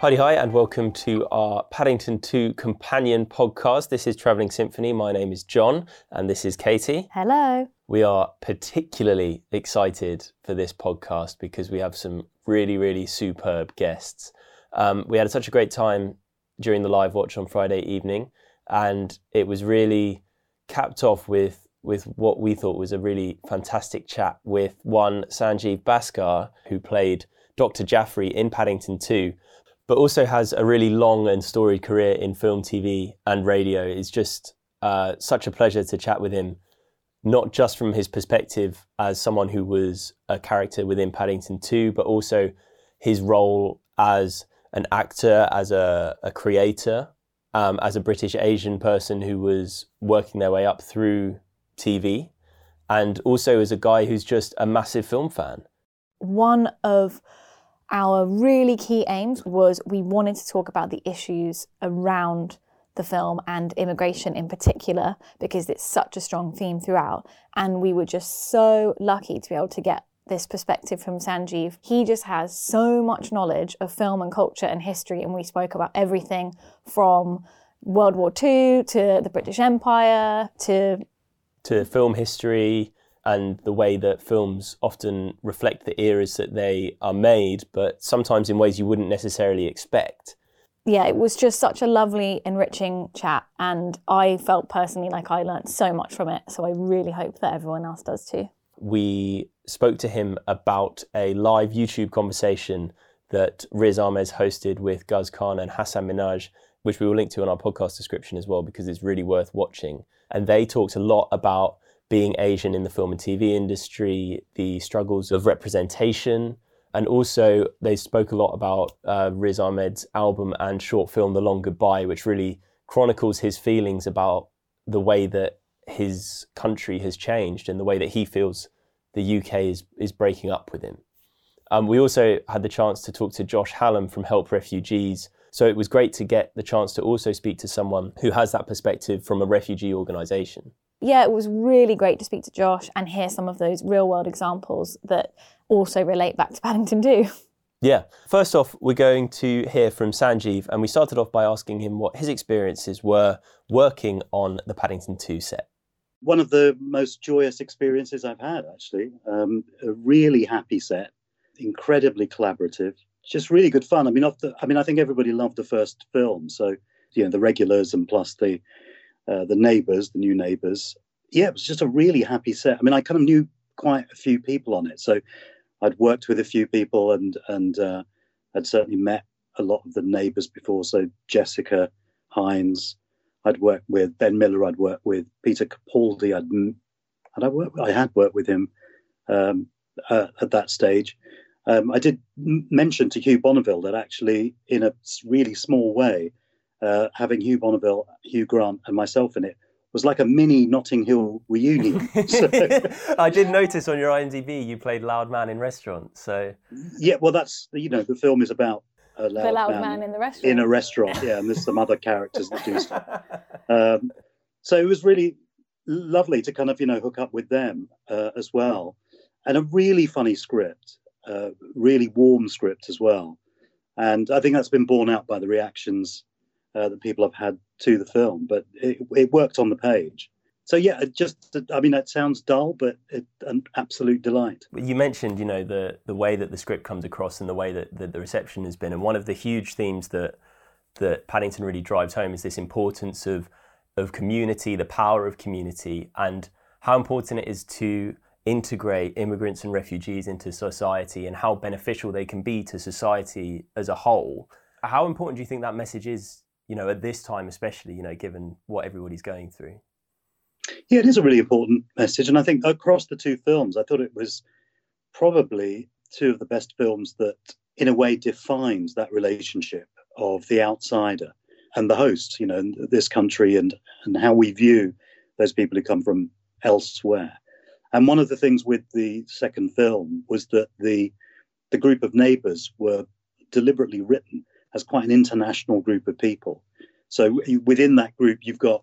Hi, hi, and welcome to our Paddington 2 companion podcast. This is Travelling Symphony. My name is John, and this is Katie. Hello. We are particularly excited for this podcast because we have some really, really superb guests. Um, we had such a great time during the live watch on Friday evening, and it was really capped off with with what we thought was a really fantastic chat with one Sanjeev Bhaskar, who played Dr. Jaffrey in Paddington 2, but also has a really long and storied career in film, TV, and radio. It's just uh, such a pleasure to chat with him, not just from his perspective as someone who was a character within Paddington 2, but also his role as an actor, as a, a creator, um, as a British Asian person who was working their way up through TV, and also as a guy who's just a massive film fan. One of our really key aims was we wanted to talk about the issues around the film and immigration in particular because it's such a strong theme throughout. And we were just so lucky to be able to get this perspective from Sanjeev. He just has so much knowledge of film and culture and history, and we spoke about everything from World War II to the British Empire to to film history and the way that films often reflect the eras that they are made, but sometimes in ways you wouldn't necessarily expect. Yeah, it was just such a lovely, enriching chat, and I felt personally like I learned so much from it. So I really hope that everyone else does too. We spoke to him about a live YouTube conversation that Riz Ahmed hosted with Guz Khan and Hasan Minhaj, which we will link to in our podcast description as well because it's really worth watching. And they talked a lot about being Asian in the film and TV industry, the struggles of representation, and also they spoke a lot about uh, Riz Ahmed's album and short film The Long Goodbye, which really chronicles his feelings about the way that his country has changed and the way that he feels the UK is, is breaking up with him. Um, we also had the chance to talk to Josh Hallam from Help Refugees. So it was great to get the chance to also speak to someone who has that perspective from a refugee organisation yeah, it was really great to speak to Josh and hear some of those real world examples that also relate back to Paddington 2. Yeah. First off, we're going to hear from Sanjeev, and we started off by asking him what his experiences were working on the Paddington 2 set. One of the most joyous experiences I've had, actually. Um, a really happy set, incredibly collaborative, just really good fun. I mean, the, I mean, I think everybody loved the first film, so you know the regulars and plus the uh, the neighbors, the new neighbors. Yeah, it was just a really happy set. I mean, I kind of knew quite a few people on it, so I'd worked with a few people and and uh, I'd certainly met a lot of the neighbors before. So Jessica Hynes, I'd worked with Ben Miller. I'd worked with Peter Capaldi. I'd and I worked. I had worked with him um, uh, at that stage. Um, I did mention to Hugh Bonneville that actually, in a really small way, uh, having Hugh Bonneville, Hugh Grant, and myself in it was like a mini Notting Hill reunion. So, I did notice on your IMDb you played Loud Man in Restaurant. So yeah, well, that's you know the film is about a loud, the loud man, man, in the restaurant. In a restaurant, yeah, and there's some other characters that do stuff. Um, so it was really lovely to kind of you know hook up with them uh, as well, and a really funny script, uh, really warm script as well, and I think that's been borne out by the reactions uh, that people have had to the film, but it, it worked on the page. So yeah, just I mean that sounds dull, but it, an absolute delight. You mentioned, you know, the the way that the script comes across and the way that, that the reception has been, and one of the huge themes that that Paddington really drives home is this importance of of community, the power of community, and how important it is to integrate immigrants and refugees into society, and how beneficial they can be to society as a whole. How important do you think that message is you know, at this time, especially, you know, given what everybody's going through. Yeah, it is a really important message. And I think across the two films, I thought it was probably two of the best films that, in a way, defines that relationship of the outsider and the host, you know, this country and, and how we view those people who come from elsewhere. And one of the things with the second film was that the the group of neighbors were deliberately written as quite an international group of people. So within that group, you've got,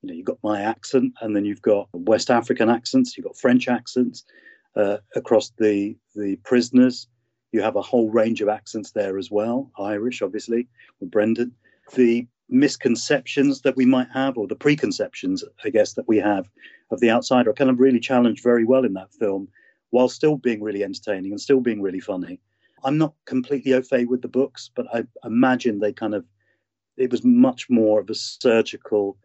you know, you've got my accent, and then you've got West African accents, you've got French accents uh, across the the prisoners. You have a whole range of accents there as well, Irish, obviously, with Brendan. The misconceptions that we might have, or the preconceptions, I guess, that we have of the outsider, are kind of really challenged very well in that film, while still being really entertaining and still being really funny. I'm not completely au fait with the books, but I imagine they kind of, it was much more of a surgical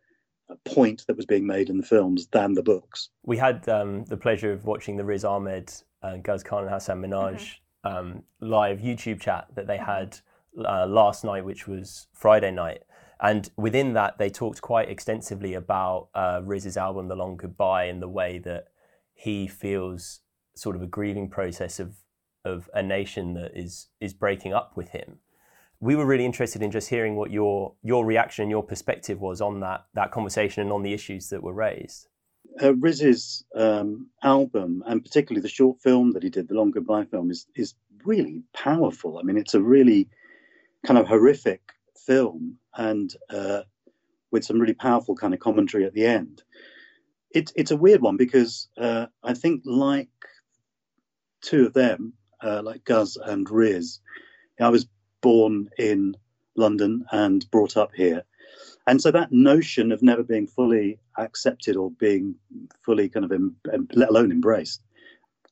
point that was being made in the films than the books. We had um, the pleasure of watching the Riz Ahmed, uh, Guz Khan, and Hasan Minhaj mm-hmm. um, live YouTube chat that they had uh, last night, which was Friday night. And within that, they talked quite extensively about uh, Riz's album, The Long Goodbye, and the way that he feels sort of a grieving process of of a nation that is is breaking up with him. We were really interested in just hearing what your your reaction and your perspective was on that that conversation and on the issues that were raised. Uh, Riz's um, album, and particularly the short film that he did, the Long Goodbye film, is is really powerful. I mean, it's a really kind of horrific film, and uh, with some really powerful kind of commentary at the end. It's it's a weird one because uh, I think like two of them, uh, like Guz and Riz. I was born in London and brought up here. And so that notion of never being fully accepted or being fully kind of, em, let alone embraced,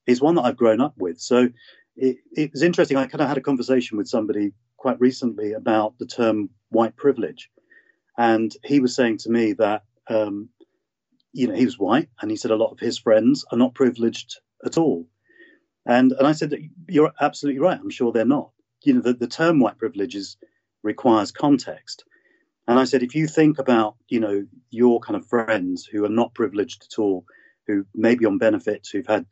is one that I've grown up with. So it, it was interesting. I kind of had a conversation with somebody quite recently about the term white privilege. And he was saying to me that, um, you know, he was white and he said a lot of his friends are not privileged at all. And and I said that you're absolutely right. I'm sure they're not. You know, the, the term white privilege is, requires context. And I said, if you think about, you know, your kind of friends who are not privileged at all, who may be on benefits, who've had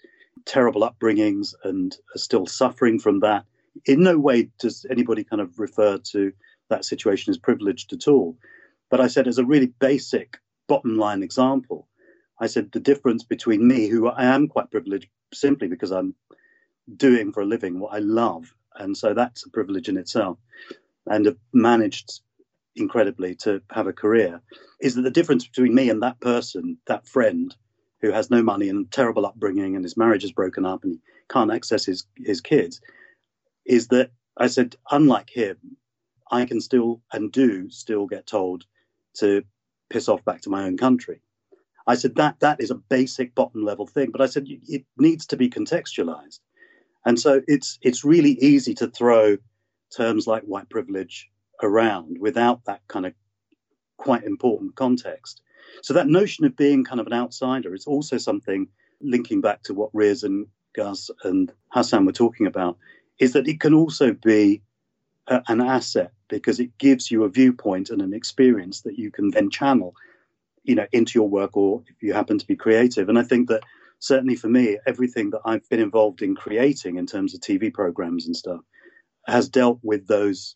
terrible upbringings and are still suffering from that, in no way does anybody kind of refer to that situation as privileged at all. But I said, as a really basic bottom line example, I said the difference between me, who I am quite privileged simply because I'm doing for a living what I love. And so that's a privilege in itself. And have managed incredibly to have a career is that the difference between me and that person, that friend who has no money and terrible upbringing and his marriage is broken up and he can't access his, his kids, is that I said, unlike him, I can still and do still get told to piss off back to my own country. I said that that is a basic bottom level thing, but I said it needs to be contextualized. And so it's it's really easy to throw terms like white privilege around without that kind of quite important context. So that notion of being kind of an outsider is also something linking back to what Riz and Guz and Hasan were talking about, is that it can also be a, an asset because it gives you a viewpoint and an experience that you can then channel, you know, into your work or if you happen to be creative. And I think that certainly for me, everything that I've been involved in creating in terms of TV programs and stuff has dealt with those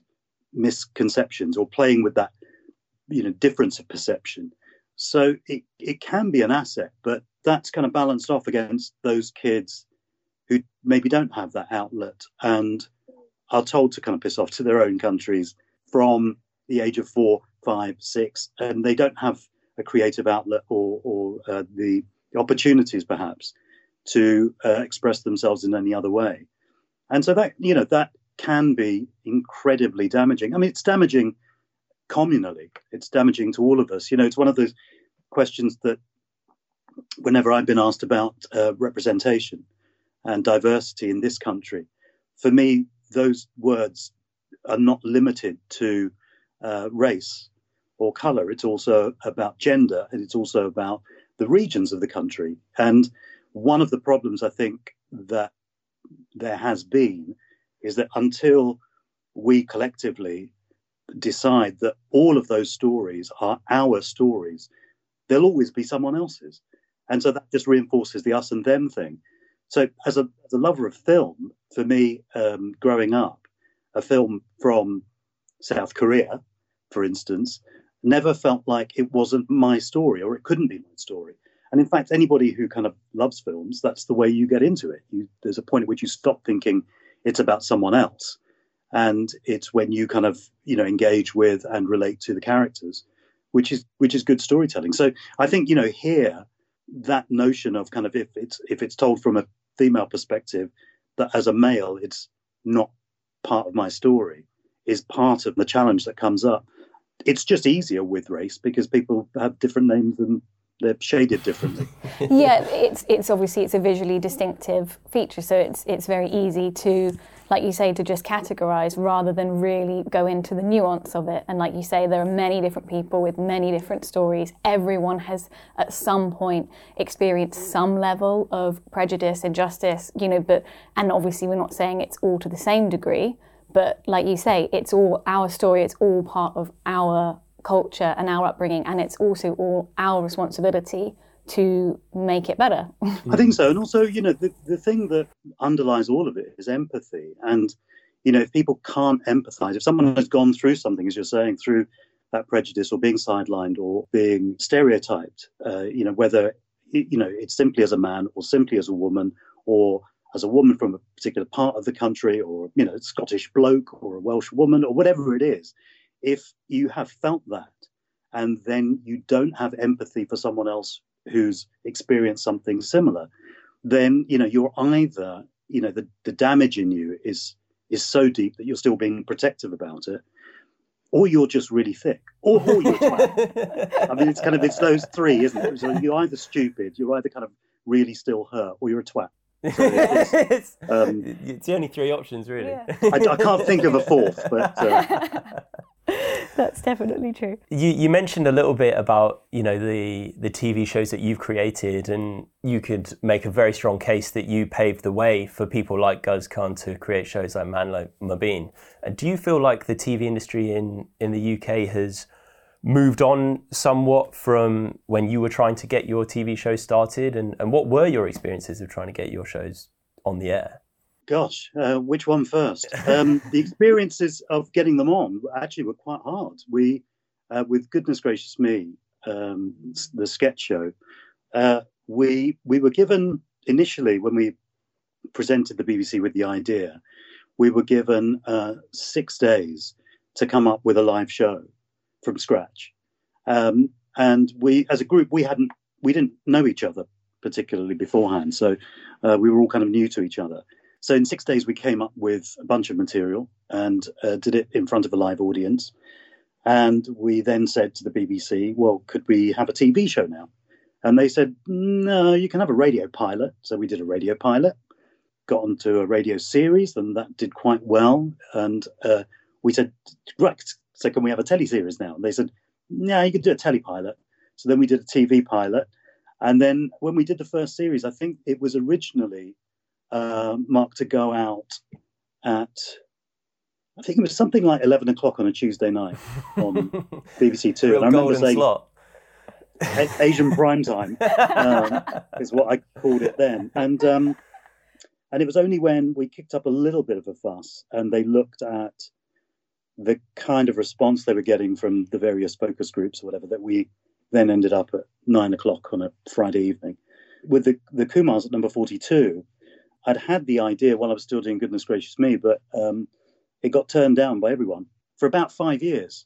misconceptions or playing with that, you know, difference of perception. So it, it can be an asset, but that's kind of balanced off against those kids who maybe don't have that outlet and are told to kind of piss off to their own countries from the age of four, five, six, and they don't have a creative outlet or, or uh, the opportunities perhaps to uh, express themselves in any other way. And so that, you know, that can be incredibly damaging. I mean, it's damaging communally, it's damaging to all of us. You know, it's one of those questions that whenever I've been asked about uh, representation and diversity in this country, for me, those words are not limited to uh, race or color. It's also about gender and it's also about the regions of the country. And one of the problems I think that there has been is that until we collectively decide that all of those stories are our stories, there'll always be someone else's. And so that just reinforces the us and them thing. So, as a, as a lover of film, for me, um, growing up, a film from South Korea, for instance, never felt like it wasn't my story or it couldn't be my story. And in fact, anybody who kind of loves films, that's the way you get into it. You, there's a point at which you stop thinking it's about someone else. And it's when you kind of, you know, engage with and relate to the characters, which is which is good storytelling. So I think, you know, here that notion of kind of if it's if it's told from a female perspective, that as a male, it's not part of my story is part of the challenge that comes up. It's just easier with race because people have different names and they're shaded differently. yeah, it's it's obviously it's a visually distinctive feature, so it's it's very easy to, like you say, to just categorize rather than really go into the nuance of it. And like you say, there are many different people with many different stories. Everyone has at some point experienced some level of prejudice, injustice, you know. But and obviously, we're not saying it's all to the same degree. But like you say, it's all our story. It's all part of our culture and our upbringing, and it's also all our responsibility to make it better. I think so. And also, you know, the, the thing that underlies all of it is empathy. And, you know, if people can't empathize, if someone has gone through something, as you're saying, through that prejudice or being sidelined or being stereotyped, uh, you know, whether, you know, it's simply as a man or simply as a woman or as a woman from a particular part of the country or, you know, Scottish bloke or a Welsh woman or whatever it is, if you have felt that and then you don't have empathy for someone else who's experienced something similar, then you know you're either you know the, the damage in you is is so deep that you're still being protective about it, or you're just really thick, or, or you're twat. I mean, it's kind of it's those three, isn't it? So you're either stupid, you're either kind of really still hurt, or you're a twat. So it's, um, it's, the only three options, really. Yeah. I, I, can't think of a fourth, but. Uh, That's definitely true. You, you mentioned a little bit about you know the the TV shows that you've created, and you could make a very strong case that you paved the way for people like Guz Khan to create shows like Man Like Mobeen. And do you feel like the TV industry in in the UK has moved on somewhat from when you were trying to get your TV show started? And, and what were your experiences of trying to get your shows on the air? Gosh, uh, which one first? Um, the experiences of getting them on actually were quite hard. We, uh, with goodness gracious me, um, the sketch show, uh, we we were given initially when we presented the BBC with the idea, we were given uh, six days to come up with a live show from scratch, um, and we as a group we hadn't we didn't know each other particularly beforehand, so uh, we were all kind of new to each other. So in six days, we came up with a bunch of material and uh, did it in front of a live audience. And we then said to the BBC, well, could we have a TV show now? And they said, no, you can have a radio pilot. So we did a radio pilot, got onto a radio series, and that did quite well. And uh, we said, right, so can we have a telly series now? And they said, yeah, you could do a telly pilot. So then we did a TV pilot. And then when we did the first series, I think it was originally uh, Mark to go out at I think it was something like eleven o'clock on a Tuesday night on BBC Two. and I remember saying slot. Asian prime time um, is what I called it then, and um, and it was only when we kicked up a little bit of a fuss and they looked at the kind of response they were getting from the various focus groups or whatever that we then ended up at nine o'clock on a Friday evening with the the Kumars at number forty two I'd had the idea while I was still doing Goodness Gracious Me, but um, it got turned down by everyone for about five years,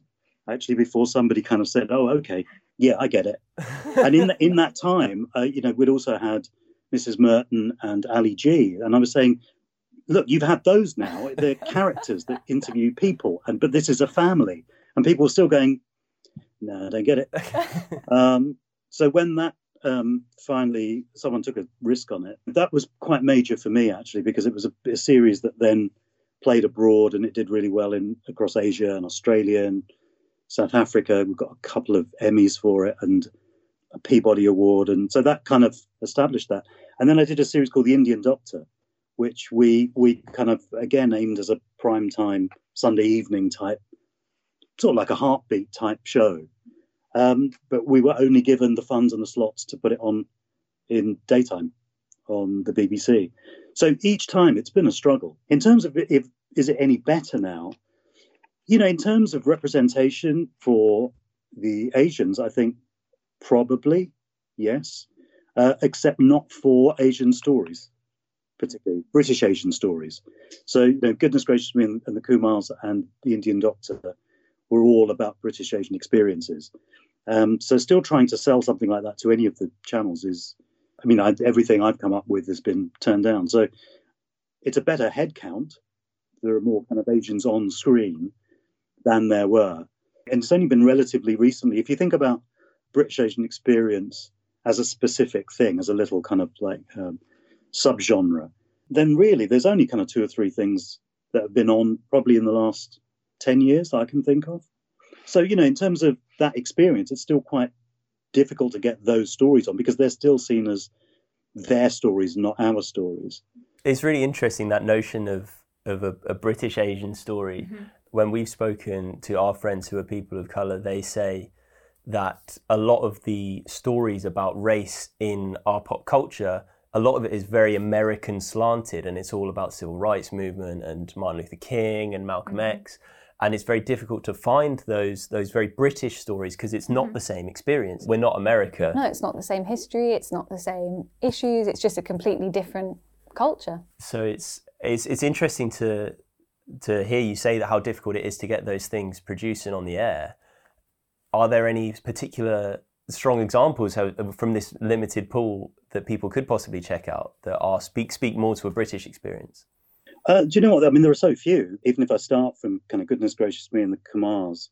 actually, before somebody kind of said, "Oh, okay, yeah, I get it." and in the, in that time, uh, you know, we'd also had Mrs. Merton and Ali G, and I was saying, "Look, you've had those now. They're characters that interview people, and but this is a family." And people are still going, "No, I don't get it." um, so when that um, finally someone took a risk on it. That was quite major for me actually because it was a, a, series that then played abroad and it did really well in across Asia and Australia and South Africa. We've got a couple of Emmys for it and a Peabody Award, and so that kind of established that. And then I did a series called The Indian Doctor, which we we kind of again aimed as a prime time Sunday evening type, sort of like a heartbeat type show um, but we were only given the funds and the slots to put it on in daytime on the BBC. So each time it's been a struggle. In terms of if is it any better now? You know, in terms of representation for the Asians, I think probably yes, uh, except not for Asian stories, particularly British Asian stories. So, you know, goodness gracious me, and, and the Kumars and the Indian Doctor were all about British Asian experiences. Um, so still trying to sell something like that to any of the channels is, I mean, I, everything I've come up with has been turned down. So it's a better head count, there are more kind of Asians on screen than there were. And it's only been relatively recently. If you think about British Asian experience as a specific thing, as a little kind of like um, subgenre, then really there's only kind of two or three things that have been on probably in the last 10 years I can think of. So, you know, in terms of that experience, it's still quite difficult to get those stories on because they're still seen as their stories, not our stories. It's really interesting that notion of of a, a British Asian story. Mm-hmm. When we've spoken to our friends who are people of color, they say that a lot of the stories about race in our pop culture, a lot of it is very American slanted, and it's all about civil rights movement and Martin Luther King and Malcolm mm-hmm. X and it's very difficult to find those those very British stories because it's not mm-hmm. the same experience. We're not America. No, it's not the same history. It's not the same issues. It's just a completely different culture. So it's it's it's interesting to to hear you say that how difficult it is to get those things producing on the air. Are there any particular strong examples from this limited pool that people could possibly check out that are speak speak more to a British experience? Uh, do you know what? I mean, there are so few. Even if I start from kind of goodness gracious me and the Kumars,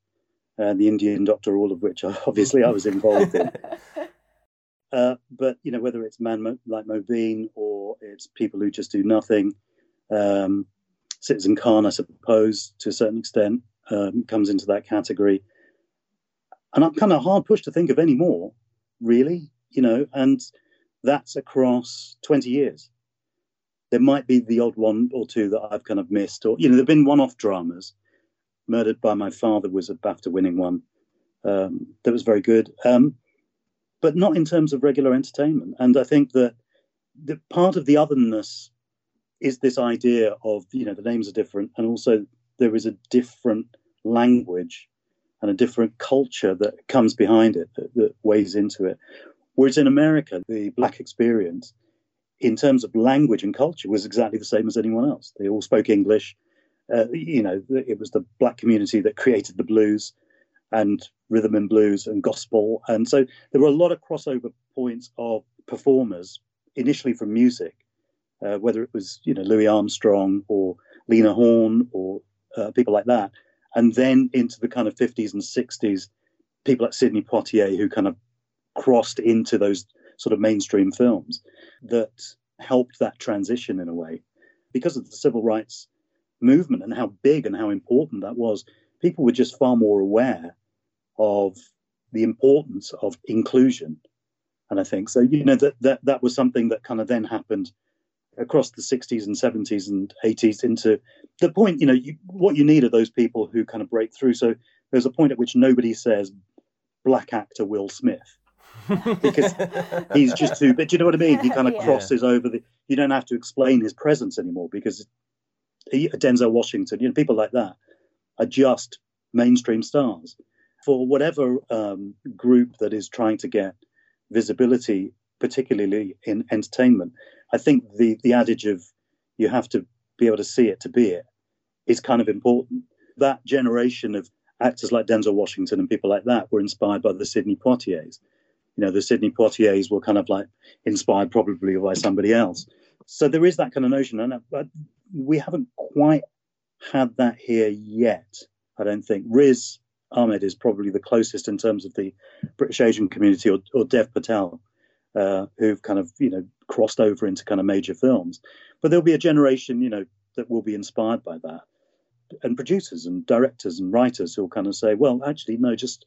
uh, the Indian Doctor, all of which obviously I was involved in. Uh, but you know, whether it's man Mo- like Mobeen or it's people who just do nothing, um, Citizen Khan, I suppose, to a certain extent, um, comes into that category. And I'm kind of hard pushed to think of any more, really. You know, and that's across 20 years there might be the odd one or two that I've kind of missed, or you know, there've been one-off dramas. Murdered by My Father was a BAFTA-winning one um, that was very good, um, but not in terms of regular entertainment. And I think that the part of the otherness is this idea of you know the names are different, and also there is a different language and a different culture that comes behind it that, that weighs into it. Whereas in America, the black experience in terms of language and culture, was exactly the same as anyone else. They all spoke English. Uh, you know, it was the black community that created the blues and rhythm and blues and gospel. And so there were a lot of crossover points of performers, initially from music, uh, whether it was, you know, Louis Armstrong or Lena Horne or uh, people like that. And then into the kind of 50s and 60s, people like Sidney Poitier who kind of crossed into those sort of mainstream films that helped that transition in a way. Because of the civil rights movement and how big and how important that was, people were just far more aware of the importance of inclusion. And I think so, you know, that, that, that was something that kind of then happened across the 60s and 70s and 80s into the point, you know, you, what you need are those people who kind of break through. So there's a point at which nobody says black actor Will Smith because he's just too. But do you know what I mean? He kind of yeah. crosses over the. You don't have to explain his presence anymore because he, Denzel Washington, you know, people like that are just mainstream stars. For whatever um, group that is trying to get visibility, particularly in entertainment, I think the the adage of you have to be able to see it to be it is kind of important. That generation of actors like Denzel Washington and people like that were inspired by the Sidney Poitiers you know, the Sidney Poitiers were kind of like inspired probably by somebody else. So there is that kind of notion, and uh, we haven't quite had that here yet. I don't think Riz Ahmed is probably the closest in terms of the British Asian community, or, or Dev Patel, uh, who've kind of you know crossed over into kind of major films. But there'll be a generation, you know, that will be inspired by that, and producers and directors and writers who'll kind of say, well, actually, no, just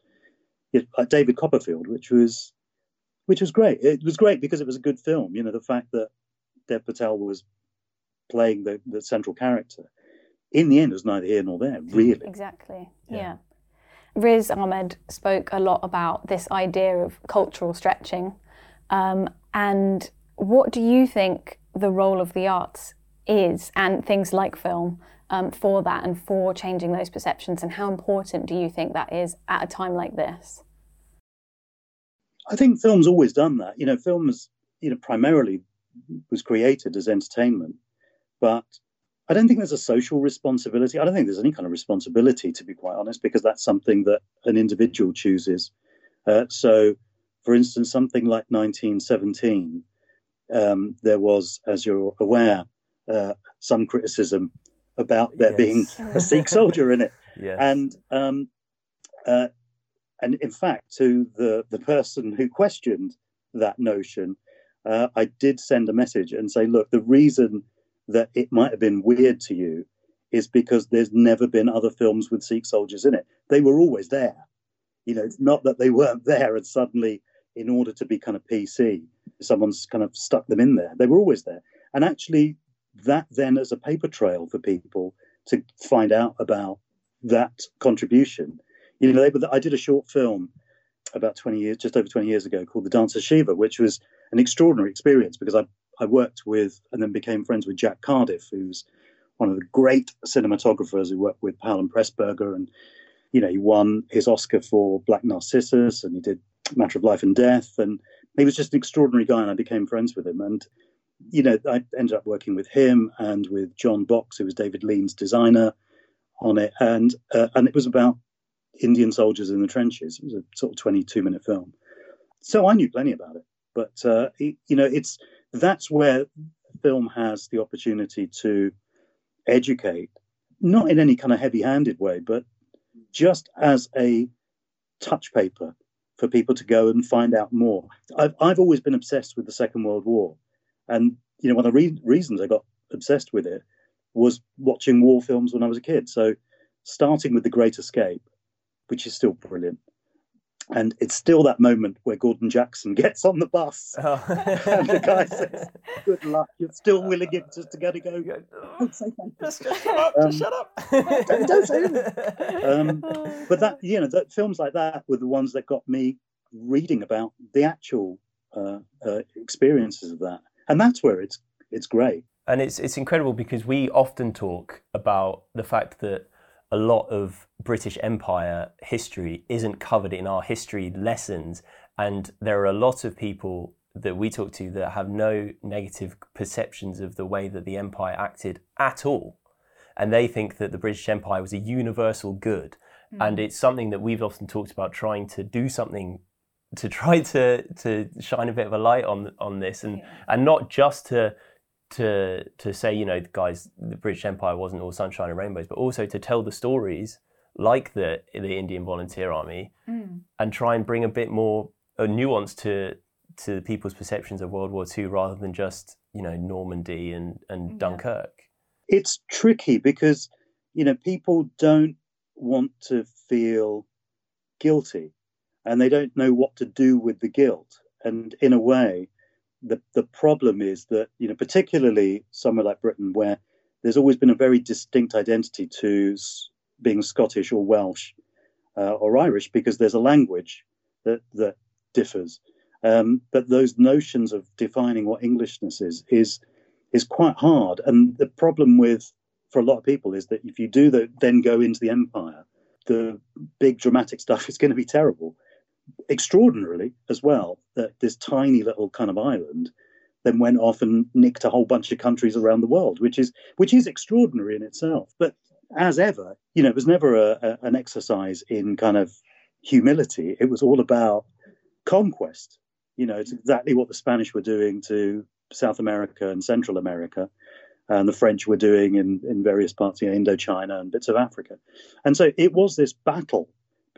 you know, like David Copperfield, which was which was great. It was great because it was a good film. You know, the fact that Dev Patel was playing the, the central character. In the end, it was neither here nor there, really. Exactly. Yeah. yeah. Riz Ahmed spoke a lot about this idea of cultural stretching. Um, and what do you think the role of the arts is, and things like film, um, for that and for changing those perceptions? And how important do you think that is at a time like this? I think film's always done that. You know, films, you know, primarily was created as entertainment, but I don't think there's a social responsibility. I don't think there's any kind of responsibility, to be quite honest, because that's something that an individual chooses. Uh, so, for instance, something like 1917, um, there was, as you're aware, uh, some criticism about there Yes. being a Sikh soldier in it. Yes. And um, uh, and in fact, to the the person who questioned that notion, uh, I did send a message and say, look, the reason that it might have been weird to you is because there's never been other films with Sikh soldiers in it. They were always there. You know, it's not that they weren't there and suddenly, in order to be kind of PC, someone's kind of stuck them in there. They were always there. And actually, that then as a paper trail for people to find out about that contribution. You know, they, I did a short film about 20 years, just over 20 years ago called The Dance of Shiva, which was an extraordinary experience because I, I worked with and then became friends with Jack Cardiff, who's one of the great cinematographers who worked with Powell and Pressburger. And, you know, he won his Oscar for Black Narcissus and he did Matter of Life and Death. And he was just an extraordinary guy and I became friends with him. And, you know, I ended up working with him and with John Box, who was David Lean's designer on it. And, uh, and it was about Indian soldiers in the trenches. It was a sort of 22 minute film. So I knew plenty about it. But, uh, it, you know, it's that's where film has the opportunity to educate, not in any kind of heavy handed way, but just as a touch paper for people to go and find out more. I've, I've always been obsessed with the Second World War. And, you know, one of the re- reasons I got obsessed with it was watching war films when I was a kid. So starting with The Great Escape, which is still brilliant. And it's still that moment where Gordon Jackson gets on the bus Oh. and the guy says, Good luck. You're still willing it just to go to go. Don't say thank you. Just, shut up. Um, just shut up. don't- don't say Um, But that, you know, that films like that were the ones that got me reading about the actual uh, uh, experiences of that. And that's where it's it's great. And it's it's incredible because we often talk about the fact that a lot of British Empire history isn't covered in our history lessons, and there are a lot of people that we talk to that have no negative perceptions of the way that the empire acted at all, and they think that the British Empire was a universal good, hmm. and it's something that we've often talked about trying to do something to try to to shine a bit of a light on on this. And and not just to to to say you know guys the British Empire wasn't all sunshine and rainbows but also to tell the stories like the the Indian Volunteer Army mm. and try and bring a bit more a nuance to to people's perceptions of World War II rather than just you know Normandy and and Yeah. Dunkirk It's tricky because, you know, people don't want to feel guilty and they don't know what to do with the guilt. And in a way, the, the problem is that, you know, particularly somewhere like Britain, where there's always been a very distinct identity to being Scottish or Welsh uh, or Irish because there's a language that, that differs. Um, but those notions of defining what Englishness is, is, is quite hard. And the problem with, for a lot of people, is that if you do that, then go into the empire, the big dramatic stuff is going to be terrible extraordinarily as well that this tiny little kind of island then went off and nicked a whole bunch of countries around the world, which is which is extraordinary in itself. But as ever, you know, it was never a, a, an exercise in kind of humility. It was all about conquest. You know, it's exactly what the Spanish were doing to South America and Central America, and the French were doing in, in various parts, you know, Indochina and bits of Africa. And so it was this battle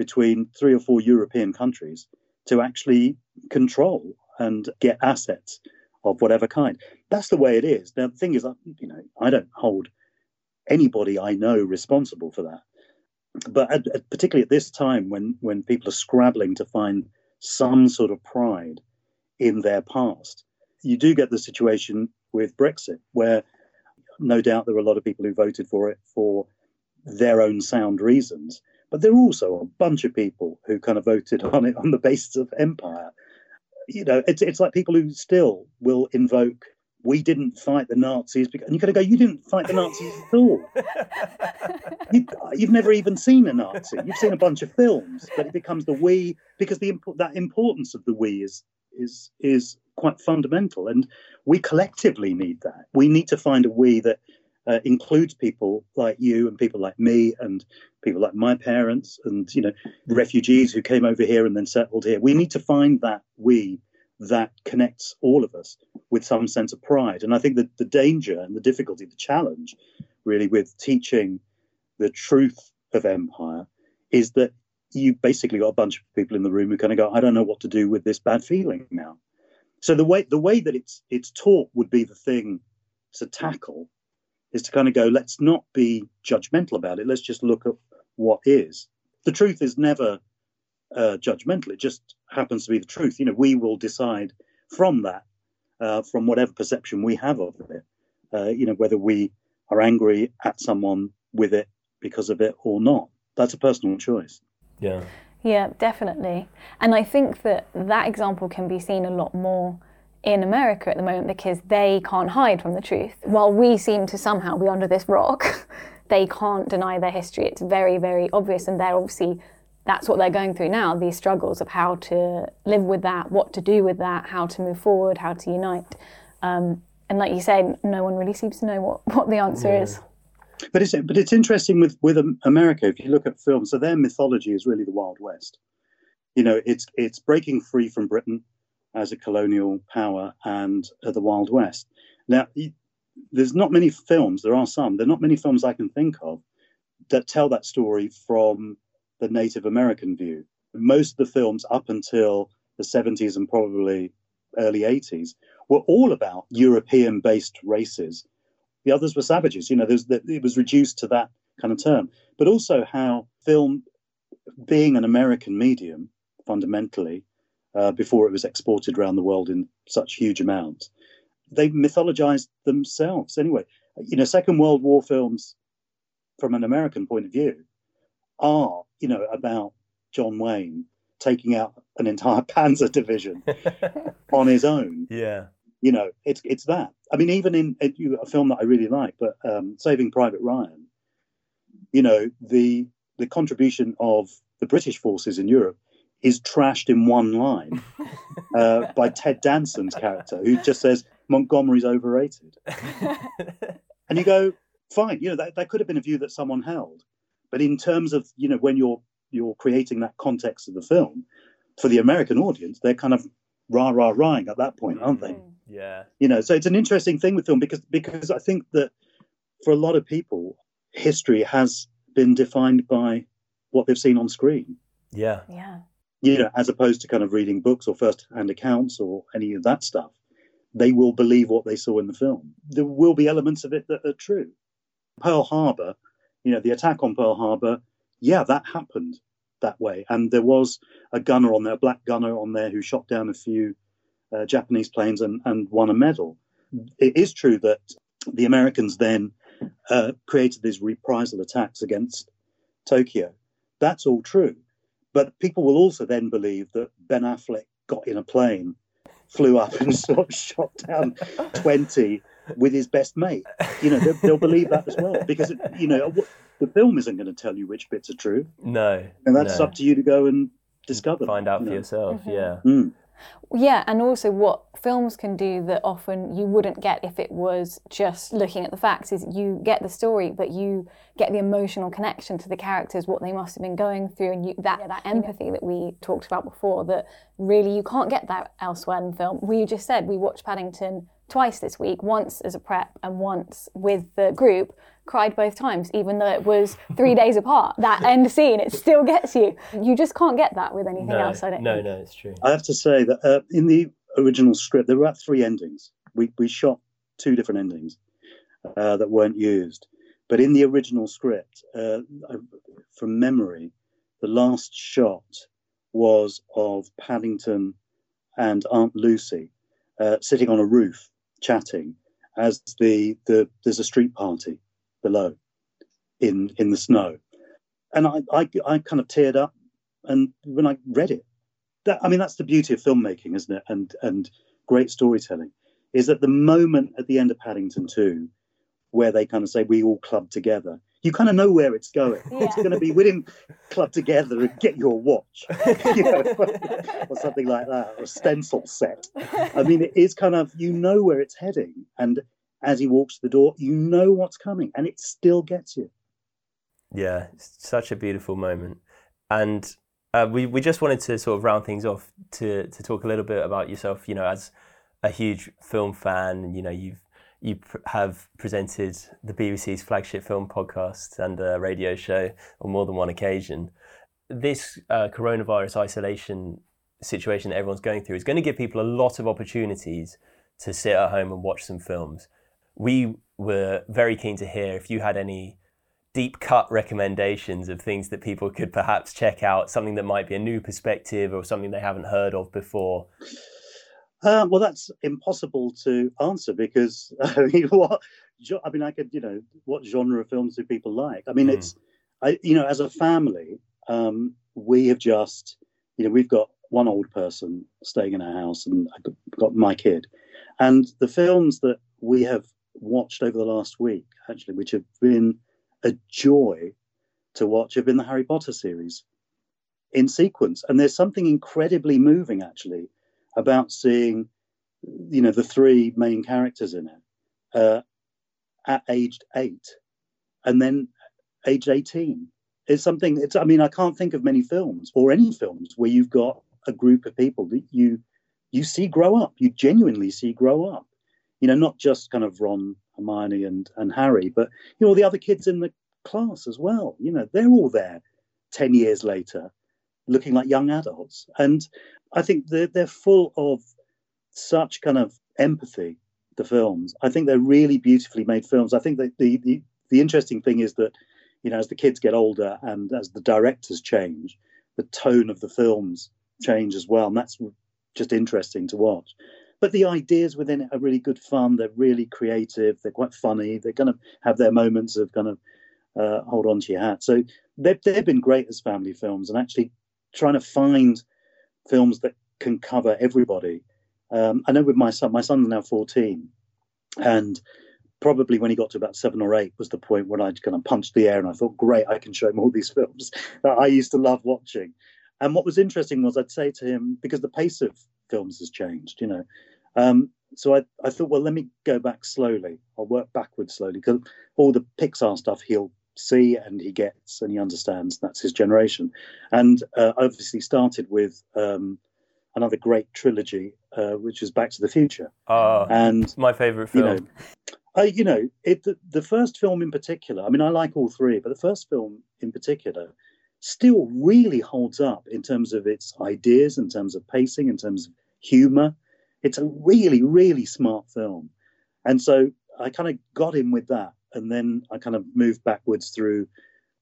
between three or four European countries to actually control and get assets of whatever kind. That's the way it is. Now, the thing is, you know, I don't hold anybody I know responsible for that. But at, at, particularly at this time, when when people are scrabbling to find some sort of pride in their past, you do get the situation with Brexit, where no doubt there are a lot of people who voted for it for their own sound reasons. But there are also a bunch of people who kind of voted on it on the basis of empire. You know, it's it's like people who still will invoke, "We didn't fight the Nazis," because, and you got to go, "You didn't fight the Nazis at all. you, you've never even seen a Nazi. You've seen a bunch of films, but it becomes the we because the that importance of the we is is is quite fundamental, and we collectively need that. We need to find a we that uh, includes people like you and people like me and people like my parents and you know refugees who came over here and then settled here. We need to find that we that connects all of us with some sense of pride. And I think that the danger and the difficulty, the challenge, really with teaching the truth of empire is that you basically got a bunch of people in the room who kind of go, I don't know what to do with this bad feeling now. So the way the way that it's it's taught would be the thing to tackle is to kind of go, let's not be judgmental about it. Let's just look at what is. The truth is never uh, judgmental. It just happens to be the truth. You know, we will decide from that, uh, from whatever perception we have of it. Uh, you know, whether we are angry at someone with it because of it or not. That's a personal choice. Yeah. Yeah, definitely. And I think that that example can be seen a lot more in America at the moment because they can't hide from the truth. While we seem to somehow be under this rock, they can't deny their history. It's very, very obvious, and they're obviously that's what they're going through now these struggles of how to live with that, what to do with that, how to move forward, how to unite. Um, and like you say, no one really seems to know what, what the answer yeah. is. But it's but it's interesting with with America. If you look at films, so their mythology is really the Wild West. You know, it's it's breaking free from Britain as a colonial power and uh, the Wild West. Now, there's not many films. There are some. There are not many films I can think of that tell that story from the Native American view. Most of the films up until the 70s and probably early 80s were all about European based races the others were savages. You know, it was reduced to that kind of term. But also how film, being an American medium, fundamentally, uh, before it was exported around the world in such huge amounts, they mythologized themselves. Anyway, you know, Second World War films, from an American point of view, are you know about John Wayne taking out an entire Panzer division on his own. Yeah you know, it's it's that. I mean, even in a, a film that I really like, but um, Saving Private Ryan, you know, the the contribution of the British forces in Europe is trashed in one line uh, by Ted Danson's character, who just says Montgomery's overrated, and you go, fine, you know, that, that could have been a view that someone held, but in terms of you know when you're you're creating that context of the film for the American audience, they're kind of rah rah rahing at that point, aren't they? Mm. Yeah. You know, so it's an interesting thing with film because because I think that for a lot of people, history has been defined by what they've seen on screen. Yeah. Yeah. You know, as opposed to kind of reading books or first-hand accounts or any of that stuff, they will believe what they saw in the film. There will be elements of it that are true. Pearl Harbor, you know, the attack on Pearl Harbor, yeah, that happened that way, and there was a gunner on there, a black gunner on there, who shot down a few uh, Japanese planes and, and won a medal. It is true that the Americans then uh, created these reprisal attacks against Tokyo. That's all true. But people will also then believe that Ben Affleck got in a plane, flew up and sort of shot down 20 with his best mate. You know, they'll, they'll believe that as well because, you know, the film isn't going to tell you which bits are true. No. And that's no. up to you to go and discover. Find out for know. yourself, mm-hmm. yeah. Mm. Yeah, and also what films can do that often you wouldn't get if it was just looking at the facts is you get the story, but you get the emotional connection to the characters, what they must have been going through, and you, that yeah, that empathy that we talked about before. That really you can't get that elsewhere in film. We just said we watched Paddington twice this week, once as a prep and once with the group cried both times, even though it was three days apart. That end scene, it still gets you. You just can't get that with anything no, else. I don't no, think. no, it's true. I have to say that uh, in the original script, there were about three endings. We we shot two different endings uh, that weren't used, but in the original script, uh, from memory, the last shot was of Paddington and Aunt Lucy uh, sitting on a roof chatting as the, the there's a street party below in in the snow. And I, I, I kind of teared up and when I read it. That, I mean, that's the beauty of filmmaking, isn't it? And and great storytelling is that the moment at the end of Paddington 2 where they kind of say we all club together, you kind of know where it's going. Yeah. It's going to be we didn't club together and get your watch, you know, or something like that, or a stencil set. I mean, it is kind of you know where it's heading, and as he walks to the door, you know what's coming, and it still gets you. Yeah, such a beautiful moment. And uh, we we just wanted to sort of round things off to to talk a little bit about yourself. You know, as a huge film fan, you know, you've you pr- have presented the BBC's flagship film podcast and a radio show on more than one occasion. This uh, coronavirus isolation situation that everyone's going through is going to give people a lot of opportunities to sit at home and watch some films. We were very keen to hear if you had any deep cut recommendations of things that people could perhaps check out, something that might be a new perspective or something they haven't heard of before. Uh, well, that's impossible to answer because I mean, what? I mean, I could, you know, what genre of films do people like? I mean, mm. it's, I, you know, as a family, um, we have just, you know, we've got one old person staying in our house, and I've got my kid, and the films that we have watched over the last week, actually, which have been a joy to watch, have been the Harry Potter series in sequence, and there's something incredibly moving, actually about seeing, you know, the three main characters in it uh, at aged eight, and then age eighteen. It's something. It's. I mean, I can't think of many films or any films where you've got a group of people that you you see grow up. You genuinely see grow up. You know, not just kind of Ron, Hermione, and and Harry, but you know, the other kids in the class as well. You know, they're all there ten years later, looking like young adults. And I think they're, they're full of such kind of empathy, the films. I think they're really beautifully made films. I think that the, the, the interesting thing is that, you know, as the kids get older and as the directors change, the tone of the films change as well. And that's just interesting to watch. But the ideas within it are really good fun. They're really creative. They're quite funny. They're going to have their moments of kind of uh, hold on to your hat. So they've, they've been great as family films and actually trying to find films that can cover everybody. Um, I know with my son, my son's now 14, and probably when he got to about seven or eight was the point when I'd kind of punched the air and I thought, great, I can show him all these films that I used to love watching. And what was interesting was I'd say to him, because the pace of films has changed, you know. Um, so I, I thought, well, let me go back slowly. I'll work backwards slowly because all the Pixar stuff he'll see and he gets and he understands. That's his generation. And uh, obviously started with um, another great trilogy, uh, which is Back to the Future. Uh, and my favorite film. You know, uh, you know it, the, the first film in particular, I mean, I like all three, but the first film in particular still really holds up in terms of its ideas, in terms of pacing, in terms of humor. It's a really, really smart film. And so I kind of got him with that and then I kind of moved backwards through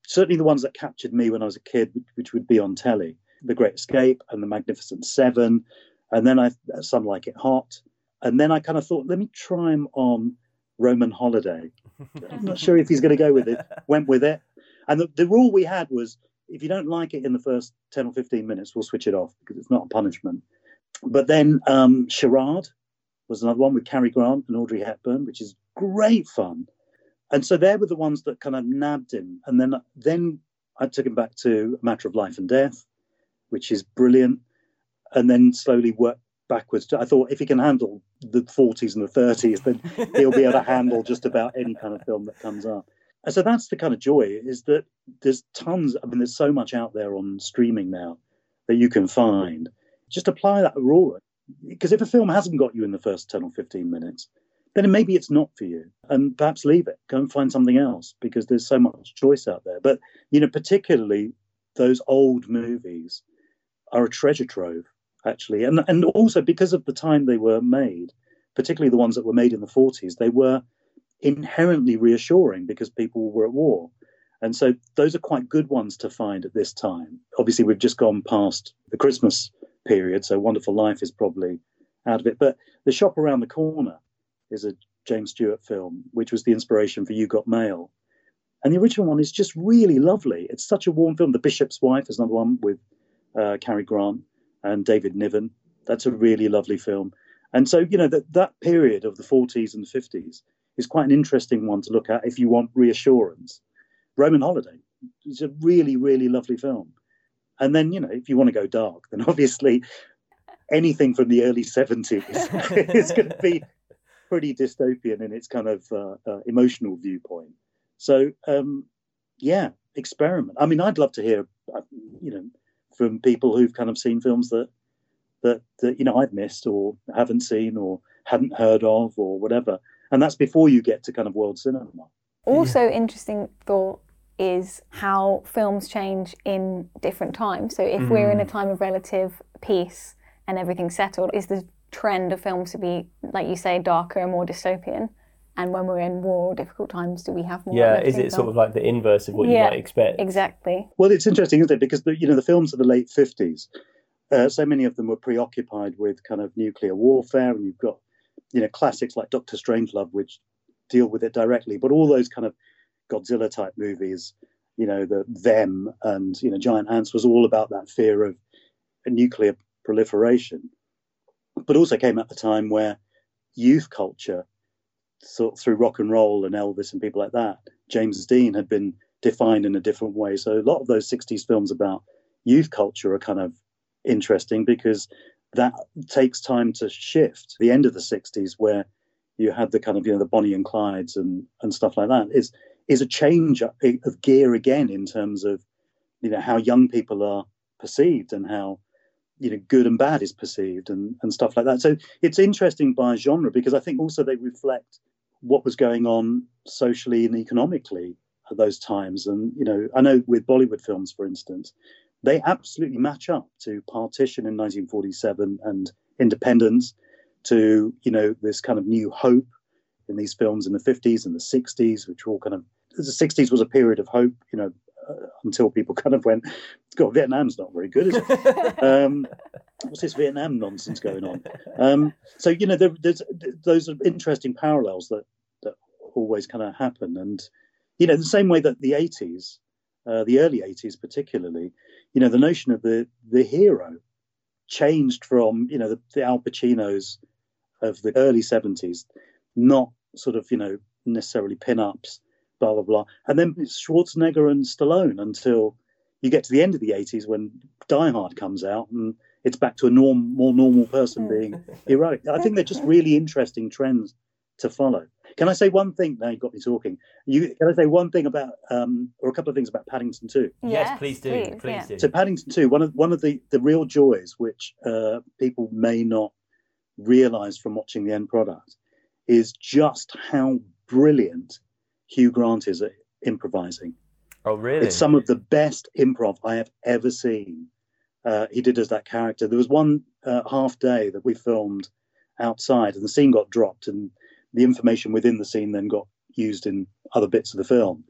certainly the ones that captured me when I was a kid, which would be on telly, The Great Escape and The Magnificent Seven, and then I some like it hot, and then I kind of thought, let me try him on Roman Holiday. I'm not sure if he's going to go with it. Went with it, and the, the rule we had was if you don't like it in the first ten or fifteen minutes, we'll switch it off because it's not a punishment. But then um, Charade was another one with Cary Grant and Audrey Hepburn, which is great fun and so they were the ones that kind of nabbed him. And then then I took him back to a matter of life and death, which is brilliant. And then slowly worked backwards. To, I thought if he can handle the 40s and the 30s, then he'll be able to handle just about any kind of film that comes up. And so that's the kind of joy is that there's tons. I mean, there's so much out there on streaming now that you can find. Just apply that aurora. Because if a film hasn't got you in the first 10 or 15 minutes, then maybe it's not for you. And perhaps leave it. Go and find something else because there's so much choice out there. But you know particularly those old movies are a treasure trove actually. And and also because of the time they were made particularly the ones that were made in the 40s they were inherently reassuring because people were at war. And so those are quite good ones to find at this time. Obviously we've just gone past the christmas period so wonderful life is probably out of it but the shop around the corner is a James Stewart film, which was the inspiration for You Got Mail. And the original one is just really lovely. It's such a warm film. The Bishop's Wife is another one with uh, Cary Grant and David Niven. That's a really lovely film. And so, you know, that, that period of the 40s and the 50s is quite an interesting one to look at if you want reassurance. Roman Holiday is a really, really lovely film. And then, you know, if you want to go dark, then obviously anything from the early 70s is going to be pretty dystopian in its kind of uh, uh, emotional viewpoint. So, um, yeah, experiment. I mean, I'd love to hear, uh, you know, from people who've kind of seen films that that that you know I've missed or haven't seen or hadn't heard of or whatever. and that's before you get to kind of world cinema. Also, interesting thought is how films change in different times. So, if we're in a time of relative peace and everything's settled, is the trend of films to be, like you say, darker and more dystopian? And when we're in war or difficult times, do we have more? Yeah, is it sort of like the inverse of what you might expect? exactly? Well, it's interesting, isn't it? Because the, you know the films of the late fifties, uh, so many of them were preoccupied with kind of nuclear warfare, and you've got you know classics like Doctor Strangelove, which deal with it directly. But all those kind of Godzilla type movies, you know, the them and you know Giant Ants was all about that fear of nuclear proliferation, but also came at the time where youth culture, sort through rock and roll and Elvis and people like that, James Dean had been defined in a different way. So a lot of those 60s films about youth culture are kind of interesting because that takes time to shift. The end of the 60s where you had the kind of, you know, the Bonnie and Clydes and, and stuff like that is is a change of gear again in terms of, you know, how young people are perceived and how, you know, good and bad is perceived and, and stuff like that. So it's interesting by genre because I think also they reflect what was going on socially and economically at those times. And, you know, I know with Bollywood films, for instance, they absolutely match up to partition in 1947 and independence to, you know, this kind of new hope in these films in the 50s and the 60s, which were all kind of, the 60s was a period of hope, you know, uh, until people kind of went, God, Vietnam's not very good, is it? um, what's this Vietnam nonsense going on? Um, so you know, there, there's those are interesting parallels that that always kind of happen, and you know, the same way that the '80s, uh, the early '80s particularly, you know, the notion of the the hero changed from you know the, the Al Pacinos of the early '70s, not sort of you know necessarily pin-ups, blah blah blah, and then it's Schwarzenegger and Stallone until you get to the end of the '80s when Die Hard comes out and it's back to a norm, more normal person being heroic. I think they're just really interesting trends to follow. Can I say one thing? Now you've got me talking. You can I say one thing about, um, or a couple of things about Paddington Two? yes, please do. Please, yeah. do. So Paddington Two, one of one of the the real joys which uh, people may not realise from watching the end product is just how brilliant Hugh Grant is improvising. oh, really? It's some of the best improv I have ever seen. Uh, he did as that character. There was one uh, half day that we filmed outside, and the scene got dropped, and the information within the scene then got used in other bits of the film.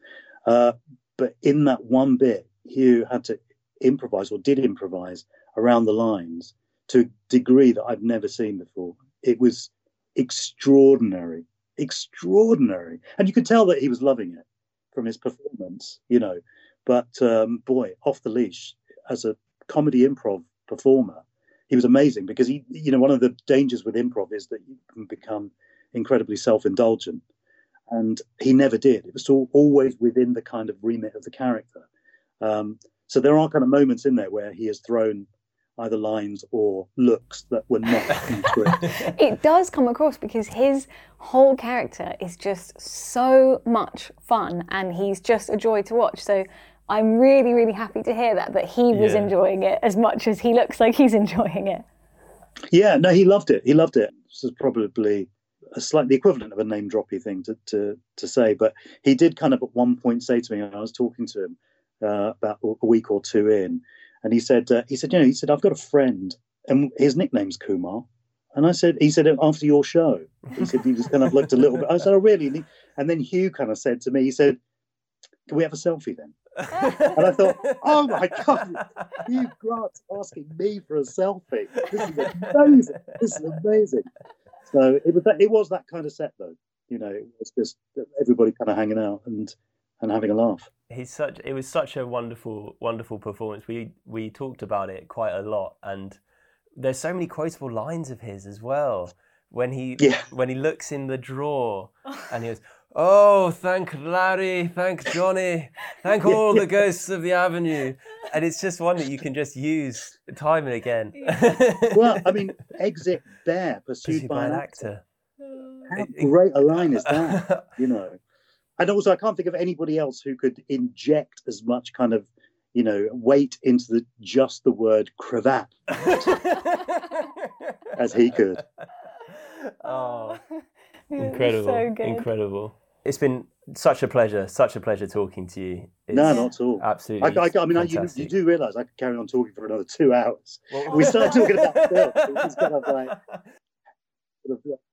Uh, but in that one bit, Hugh had to improvise or did improvise around the lines to a degree that I've never seen before. It was extraordinary, extraordinary, and you could tell that he was loving it from his performance, you know. But um, boy, off the leash as a comedy improv performer, he was amazing because he, you know, one of the dangers with improv is that you can become incredibly self-indulgent, and he never did. It was all, always within the kind of remit of the character. Um, so there are kind of moments in there where he has thrown either lines or looks that were not in script. it does come across because his whole character is just so much fun and he's just a joy to watch. So I'm really, really happy to hear that that he was Yeah. enjoying it as much as he looks like he's enjoying it. Yeah, no, he loved it. He loved it. This is probably a slightly equivalent of a name droppy thing to, to, to say, but he did kind of at one point say to me, and I was talking to him uh, about a week or two in, and he said, uh, he said, you know, he said, I've got a friend, and his nickname's Kumar. And I said, he said, after your show, he said, he just kind of looked a little bit. I said, oh, really? And, he, and then Hugh kind of said to me, he said, can we have a selfie then? And I thought, oh my God, Hugh Grant's asking me for a selfie. This is amazing. This is amazing. So it was that, it was that kind of set though. You know, it was just everybody kind of hanging out and and having a laugh. He's such it was such a wonderful wonderful performance we we talked about it quite a lot and there's so many quotable lines of his as well when he Yeah. when he looks in the drawer and he goes oh thank larry thank johnny thank all the ghosts of the avenue and it's just one that you can just use time and again Well, I mean, exit bear pursued, Pursued by, an actor. Oh. How great a line is that? You know. And also I can't think of anybody else who could inject as much kind of, you know, weight into the just the word cravat as he could. oh incredible, so good. incredible. It's been such a pleasure, such a pleasure talking to you. It's No, not at all. absolutely. I, I, I mean, I, you, you do realise I could carry on talking for another two hours. Well- we started talking about film. It's kind of like,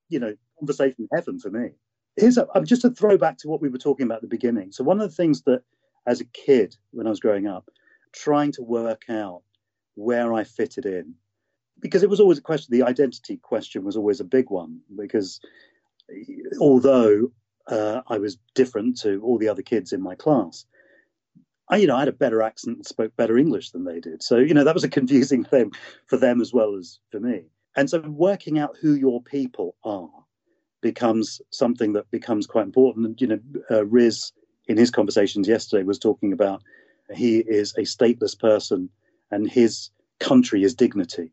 you know, conversation heaven for me. Here's a, um, just a throwback to what we were talking about at the beginning. So one of the things that, as a kid, when I was growing up, trying to work out where I fitted in, because it was always a question. The identity question was always a big one because although uh, I was different to all the other kids in my class, I, you know, I had a better accent and spoke better English than they did. So, you know, that was a confusing thing for them as well as for me. And so working out who your people are becomes something that becomes quite important. And, you know, uh, Riz, in his conversations yesterday, was talking about he is a stateless person and his country is dignity,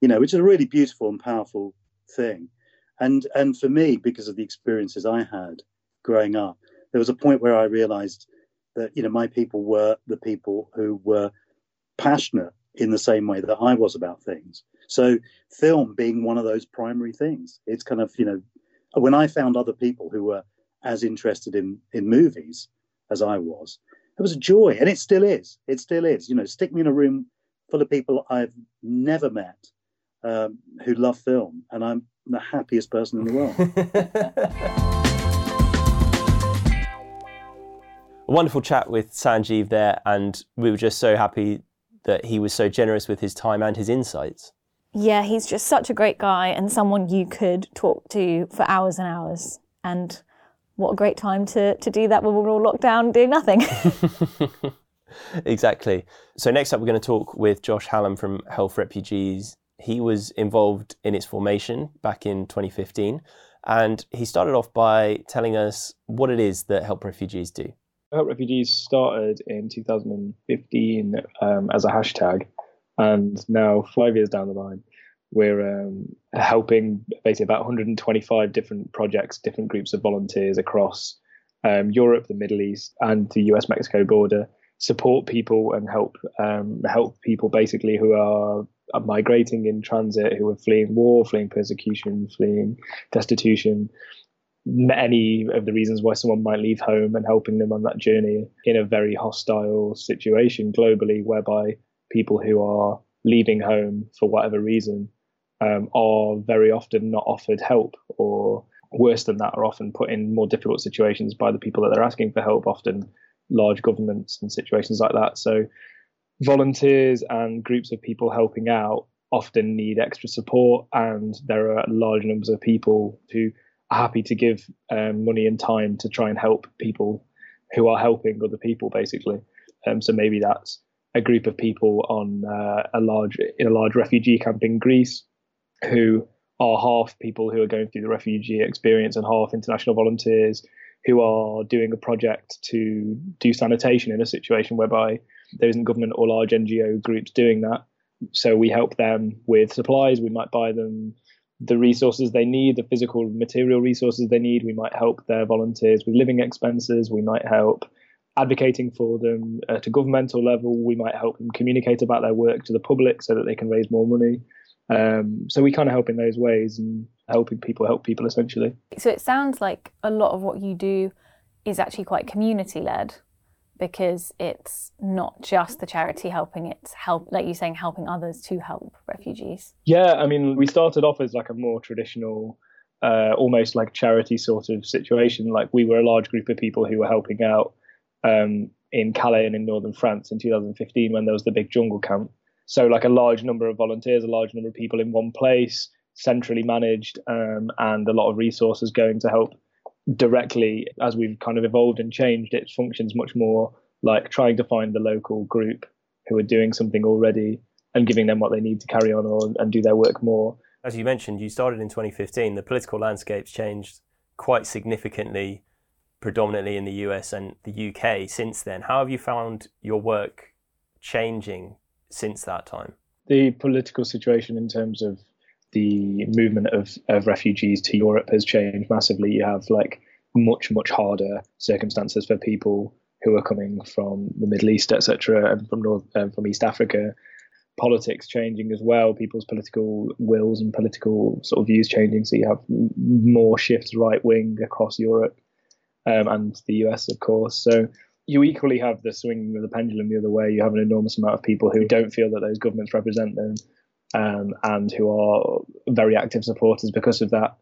you know, which is a really beautiful and powerful thing. And, and for me, because of the experiences I had growing up, there was a point where I realized that you know my people were the people who were passionate in the same way that I was about things. So film being one of those primary things. It's kind of you know when I found other people who were as interested in in movies as I was, it was a joy, and it still is. It still is. You know, stick me in a room full of people I've never met um, who love film, and I'm the happiest person in the world. a wonderful chat with Sanjeev there, and we were just so happy that he was so generous with his time and his insights. Yeah, he's just such a great guy and someone you could talk to for hours and hours. And what a great time to, to do that when we're all locked down doing nothing. exactly. So next up, we're going to talk with Josh Hallam from Help Refugees. He was involved in its formation back in 2015, and he started off by telling us what it is that Help Refugees do. Help Refugees started in 2015 um, as a hashtag, and now five years down the line, we're um, helping basically about 125 different projects, different groups of volunteers across um, Europe, the Middle East, and the US-Mexico border, support people and help um, help people basically who are, are migrating in transit, who are fleeing war, fleeing persecution, fleeing destitution, any of the reasons why someone might leave home and helping them on that journey in a very hostile situation globally, whereby people who are leaving home for whatever reason um, are very often not offered help, or worse than that, are often put in more difficult situations by the people that they're asking for help, often large governments and situations like that. So, volunteers and groups of people helping out often need extra support, and there are large numbers of people who are happy to give um, money and time to try and help people who are helping other people, basically. Um, so maybe that's a group of people on uh, a large in a large refugee camp in Greece who are half people who are going through the refugee experience and half international volunteers who are doing a project to do sanitation in a situation whereby there isn't government or large NGO groups doing that. So we help them with supplies. We might buy them the resources they need, the physical material resources they need. We might help their volunteers with living expenses. We might help advocating for them at a governmental level. We might help them communicate about their work to the public so that they can raise more money. Um, so we kind of help in those ways and helping people help people essentially. so it sounds like a lot of what you do is actually quite community led because it's not just the charity helping, it's help, like you're saying, helping others to help refugees. Yeah, I mean, we started off as like a more traditional, uh, almost like charity sort of situation. Like we were a large group of people who were helping out um, in Calais and in northern France in 2015 when there was the big jungle camp. So like a large number of volunteers, a large number of people in one place, centrally managed, um, and a lot of resources going to help directly. As we've kind of evolved and changed, it functions much more like trying to find the local group who are doing something already and giving them what they need to carry on or, and do their work more. As you mentioned, you started in 2015. The political landscape's changed quite significantly, predominantly in the US and the UK since then. How have you found your work changing since that time? The political situation in terms of the movement of, of refugees to Europe has changed massively. You have like much, much harder circumstances for people who are coming from the Middle East, etc., and from North, um, from East Africa. politics changing as well, people's political wills and political sort of views changing. So you have more shifts right wing across Europe um, and the US, of course. So you equally have the swinging of the pendulum the other way. You have an enormous amount of people who don't feel that those governments represent them um, and who are very active supporters because of that.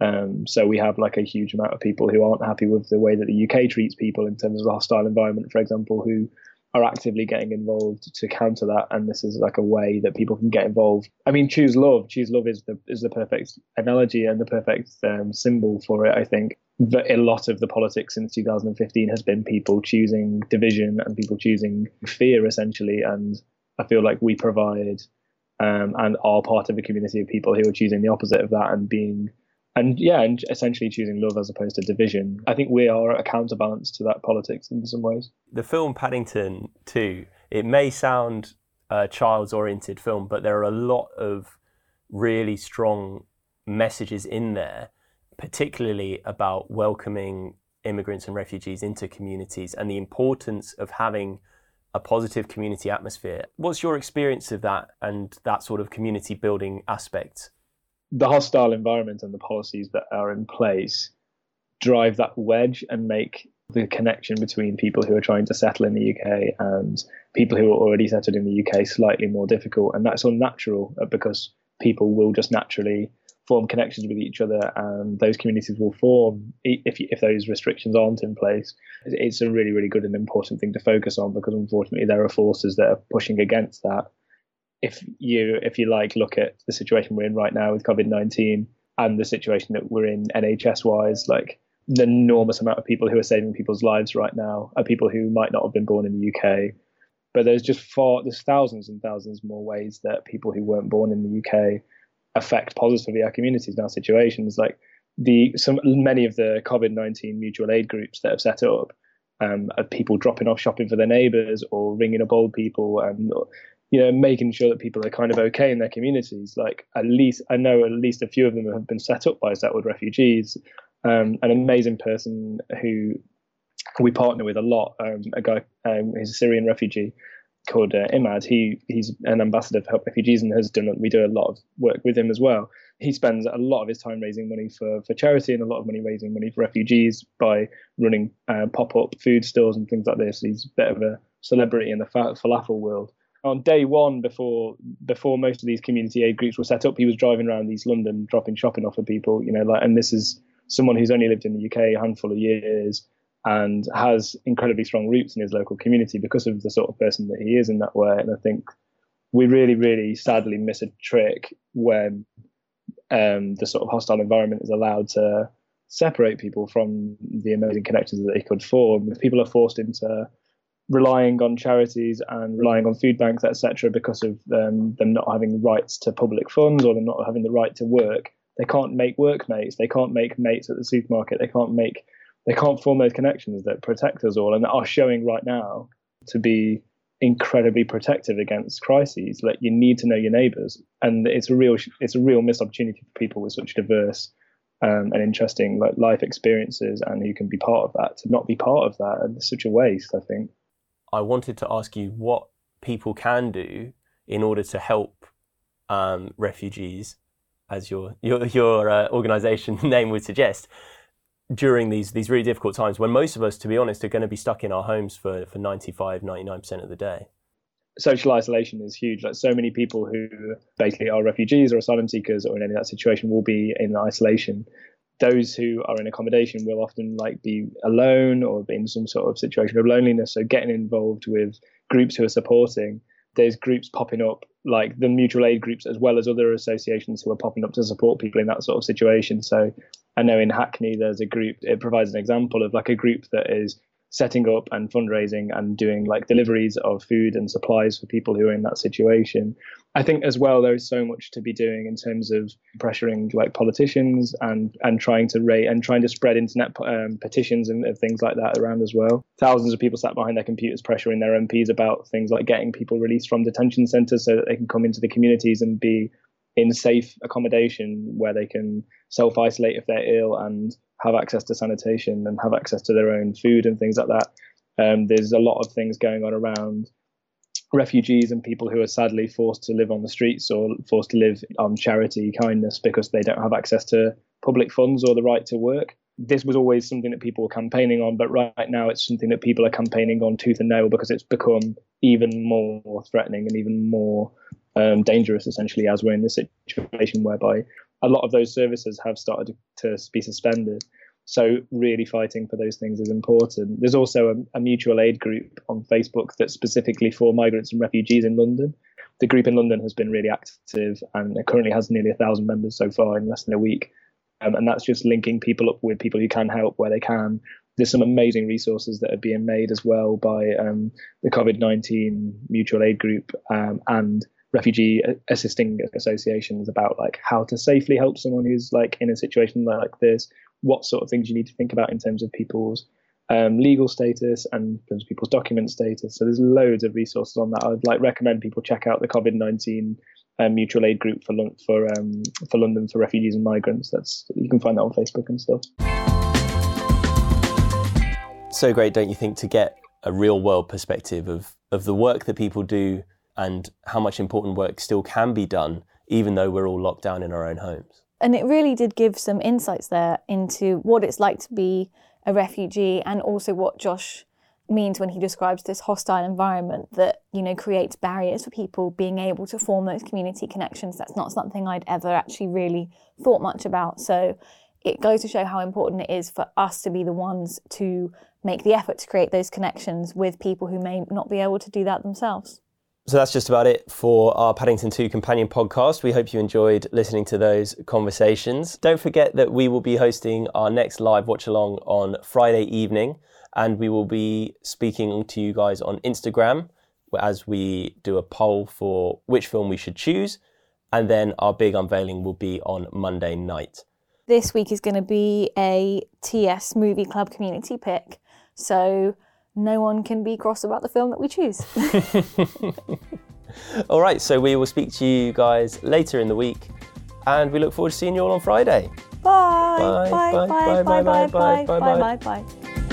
Um, so we have like a huge amount of people who aren't happy with the way that the UK treats people in terms of the hostile environment, for example, who are actively getting involved to counter that. And this is like a way that people can get involved. I mean, choose love. Choose love is the is the perfect analogy and the perfect um, symbol for it. I think that a lot of the politics since 2015 has been people choosing division and people choosing fear, essentially. And I feel like we provide um, and are part of a community of people who are choosing the opposite of that and being and yeah, and essentially choosing love as opposed to division. I think we are a counterbalance to that politics in some ways. The film Paddington 2, it may sound a child's oriented film, but there are a lot of really strong messages in there, particularly about welcoming immigrants and refugees into communities and the importance of having a positive community atmosphere. What's your experience of that and that sort of community building aspect? The hostile environment and the policies that are in place drive that wedge and make the connection between people who are trying to settle in the UK and people who are already settled in the UK slightly more difficult. And that's unnatural uh, because people will just naturally form connections with each other, and those communities will form if if those restrictions aren't in place. It's a really really good and important thing to focus on because unfortunately there are forces that are pushing against that. If you if you like look at the situation we're in right now with COVID nineteen and the situation that we're in NHS wise, like the enormous amount of people who are saving people's lives right now are people who might not have been born in the UK. But there's just far there's thousands and thousands more ways that people who weren't born in the UK affect positively our communities in our situations. Like the some many of the COVID nineteen mutual aid groups that have set up um, of people dropping off shopping for their neighbours or ringing up old people and you know making sure that people are kind of okay in their communities. Like at least I know at least a few of them have been set up by settled refugees. Um, an amazing person who we partner with a lot, um, a guy, um, he's a Syrian refugee called uh, Imad. He he's an ambassador for Help Refugees and has done. We do a lot of work with him as well. He spends a lot of his time raising money for for charity and a lot of money raising money for refugees by running uh, pop up food stores and things like this. He's a bit of a celebrity in the falafel world. On day one, before before most of these community aid groups were set up, he was driving around East London dropping shopping off for people. You know, like, and this is someone who's only lived in the UK a handful of years and has incredibly strong roots in his local community because of the sort of person that he is in that way. And I think we really, really sadly miss a trick when um, the sort of hostile environment is allowed to separate people from the amazing connections that they could form. If people are forced into relying on charities and relying on food banks, etc., because of um, them not having rights to public funds or them not having the right to work, they can't make workmates. They can't make mates at the supermarket. They can't make they can't form those connections that protect us all and are showing right now to be incredibly protective against crises. Like you need to know your neighbours, and it's a real it's a real missed opportunity for people with such diverse um, and interesting like life experiences and who can be part of that to not be part of that. And it's such a waste, I think. I wanted to ask you what people can do in order to help um, refugees, as your your your uh, organisation name would suggest during these these really difficult times when most of us to be honest are going to be stuck in our homes for for 95 99% of the day. Social isolation is huge. Like so many people who basically are refugees or asylum seekers or in any of that situation will be in isolation. Those who are in accommodation will often like be alone or in some sort of situation of loneliness. So getting involved with groups who are supporting there's groups popping up like the mutual aid groups as well as other associations who are popping up to support people in that sort of situation so I know in Hackney there's a group. It provides an example of like a group that is setting up and fundraising and doing like deliveries of food and supplies for people who are in that situation. I think as well there is so much to be doing in terms of pressuring like politicians and and trying to rate and trying to spread internet um, petitions and, and things like that around as well. Thousands of people sat behind their computers pressuring their MPs about things like getting people released from detention centres so that they can come into the communities and be in safe accommodation where they can self isolate if they're ill and have access to sanitation and have access to their own food and things like that. Um, there's a lot of things going on around refugees and people who are sadly forced to live on the streets or forced to live on charity kindness because they don't have access to public funds or the right to work. This was always something that people were campaigning on, but right now it's something that people are campaigning on tooth and nail because it's become even more threatening and even more um, dangerous, essentially, as we're in this situation whereby a lot of those services have started to be suspended. So really fighting for those things is important. There's also a, a, mutual aid group on Facebook that's specifically for migrants and refugees in London. The group in London has been really active and it currently has nearly a thousand members so far in less than a week. Um, and that's just linking people up with people who can help where they can. There's some amazing resources that are being made as well by um, the COVID 19 mutual aid group um, and refugee assisting associations about like how to safely help someone who's like in a situation like this what sort of things you need to think about in terms of people's um, legal status and people's document status. So there's loads of resources on that. I'd like recommend people check out the COVID nineteen um, mutual aid group for for um, for London for refugees and migrants. That's you can find that on Facebook and stuff. So great, don't you think, to get a real world perspective of of the work that people do and how much important work still can be done, even though we're all locked down in our own homes. And it really did give some insights there into what it's like to be a refugee and also what Josh means when he describes this hostile environment that you know creates barriers for people being able to form those community connections. That's not something i'd ever actually really thought much about. So it goes to show how important it is for us to be the ones to make the effort to create those connections with people who may not be able to do that themselves so that's just about it for our Paddington 2 companion podcast. We hope you enjoyed listening to those conversations. Don't forget that we will be hosting our next live watch along on Friday evening, and we will be speaking to you guys on Instagram as we do a poll for which film we should choose. And then our big unveiling will be on Monday night. This week is going to be a TS Movie Club community pick. So no one can be cross about the film that we choose. all right, so we will speak to you guys later in the week, and we look forward to seeing you all on Friday. Bye. Bye. Bye. Bye. Bye. Bye. Bye. Bye. Bye. Bye. Bye.